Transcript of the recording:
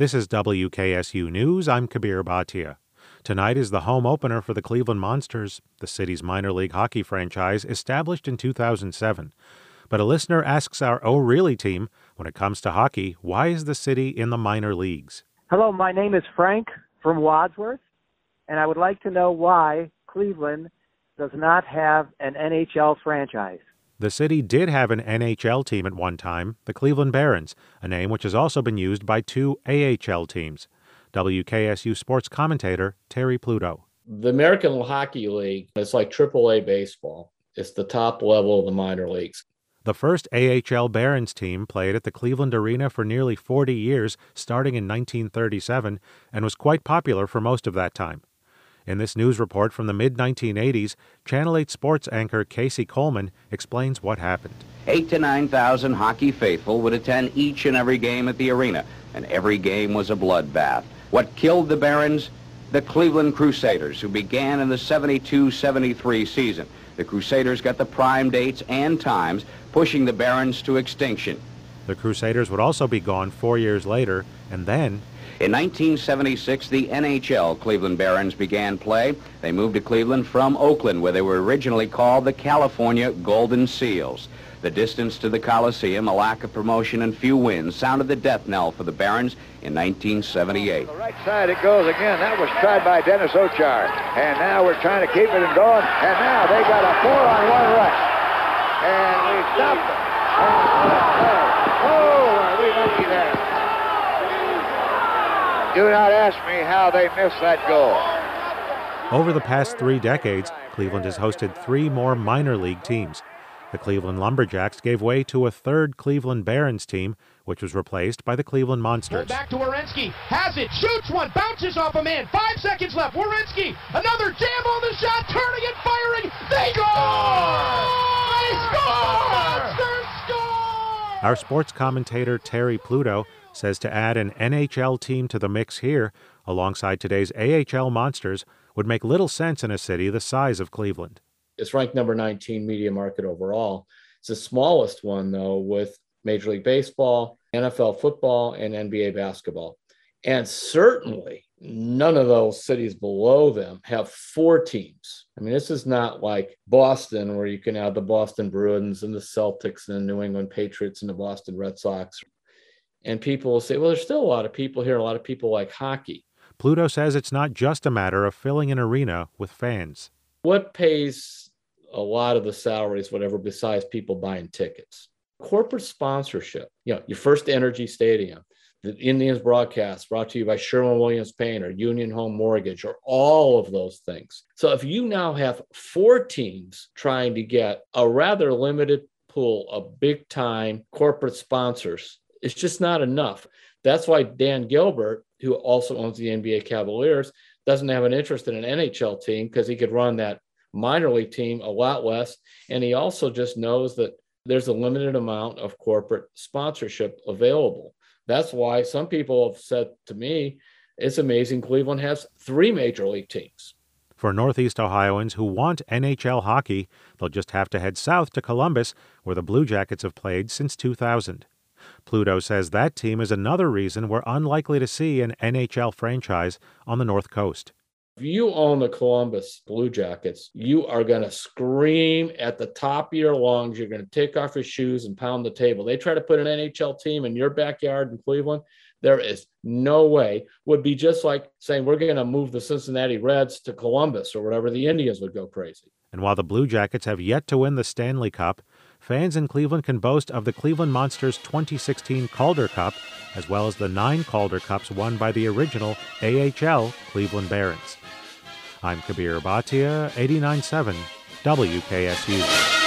This is WKSU News. I'm Kabir Bhatia. Tonight is the home opener for the Cleveland Monsters, the city's minor league hockey franchise established in 2007. But a listener asks our Oh Really team, when it comes to hockey, why is the city in the minor leagues? Hello, my name is Frank from Wadsworth, and I would like to know why Cleveland does not have an NHL franchise. The city did have an NHL team at one time, the Cleveland Barons, a name which has also been used by two AHL teams. WKSU sports commentator Terry Pluto. The American Hockey League is like AAA baseball. It's the top level of the minor leagues. The first AHL Barons team played at the Cleveland Arena for nearly 40 years, starting in 1937, and was quite popular for most of that time. In this news report from the mid 1980s, Channel 8 sports anchor Casey Coleman explains what happened. Eight to 9,000 hockey faithful would attend each and every game at the arena, and every game was a bloodbath. What killed the Barons? The Cleveland Crusaders, who began in the 72-73 season. The Crusaders got the prime dates and times, pushing the Barons to extinction. The Crusaders would also be gone four years later, and then in 1976, the NHL Cleveland Barons began play. They moved to Cleveland from Oakland, where they were originally called the California Golden Seals. The distance to the Coliseum, a lack of promotion, and few wins sounded the death knell for the Barons in 1978. The right side it goes again. That was tried by Dennis Ochar. And now we're trying to keep it and going. And now they got a four-on-one rush. And we stopped it. Oh, oh, oh. oh, are we lucky there? Do not ask me how they missed that goal. Over the past three decades, Cleveland has hosted three more minor league teams. The Cleveland Lumberjacks gave way to a third Cleveland Barons team, which was replaced by the Cleveland Monsters. back to Werenski. Has it. Shoots one. Bounces off a man. Five seconds left. Werenski. Another jam on the shot. Turning and firing. They score! They score! Monsters score! Our sports commentator Terry Pluto says to add an NHL team to the mix here, alongside today's AHL Monsters, would make little sense in a city the size of Cleveland. It's ranked number 19 media market overall. It's the smallest one, though, with Major League Baseball, NFL football, and NBA basketball. And certainly none of those cities below them have four teams. I mean, this is not like Boston, where you can have the Boston Bruins and the Celtics and the New England Patriots and the Boston Red Sox. And people will say, well, there's still a lot of people here, a lot of people like hockey. Pluto says it's not just a matter of filling an arena with fans. What pays a lot of the salaries, whatever, besides people buying tickets. Corporate sponsorship, you know, your FirstEnergy Stadium, the Indians broadcast brought to you by Sherwin Williams Painter, Union Home Mortgage, or all of those things. So if you now have four teams trying to get a rather limited pool of big time corporate sponsors, it's just not enough. That's why Dan Gilbert, who also owns the NBA Cavaliers, doesn't have an interest in an NHL team because he could run that minor league team a lot less. And he also just knows that there's a limited amount of corporate sponsorship available. That's why some people have said to me, it's amazing Cleveland has three major league teams. For Northeast Ohioans who want NHL hockey, they'll just have to head south to Columbus, where the Blue Jackets have played since 2000. Pluto says that team is another reason we're unlikely to see an NHL franchise on the North Coast. If you own the Columbus Blue Jackets, you are going to scream at the top of your lungs. You're going to take off your shoes and pound the table. They try to put an NHL team in your backyard in Cleveland. There is no way. Would be just like saying we're going to move the Cincinnati Reds to Columbus or whatever. The Indians would go crazy. And while the Blue Jackets have yet to win the Stanley Cup, fans in Cleveland can boast of the Cleveland Monsters 2016 Calder Cup, as well as the nine Calder Cups won by the original AHL Cleveland Barons. I'm Kabir Bhatia, 89.7 WKSU.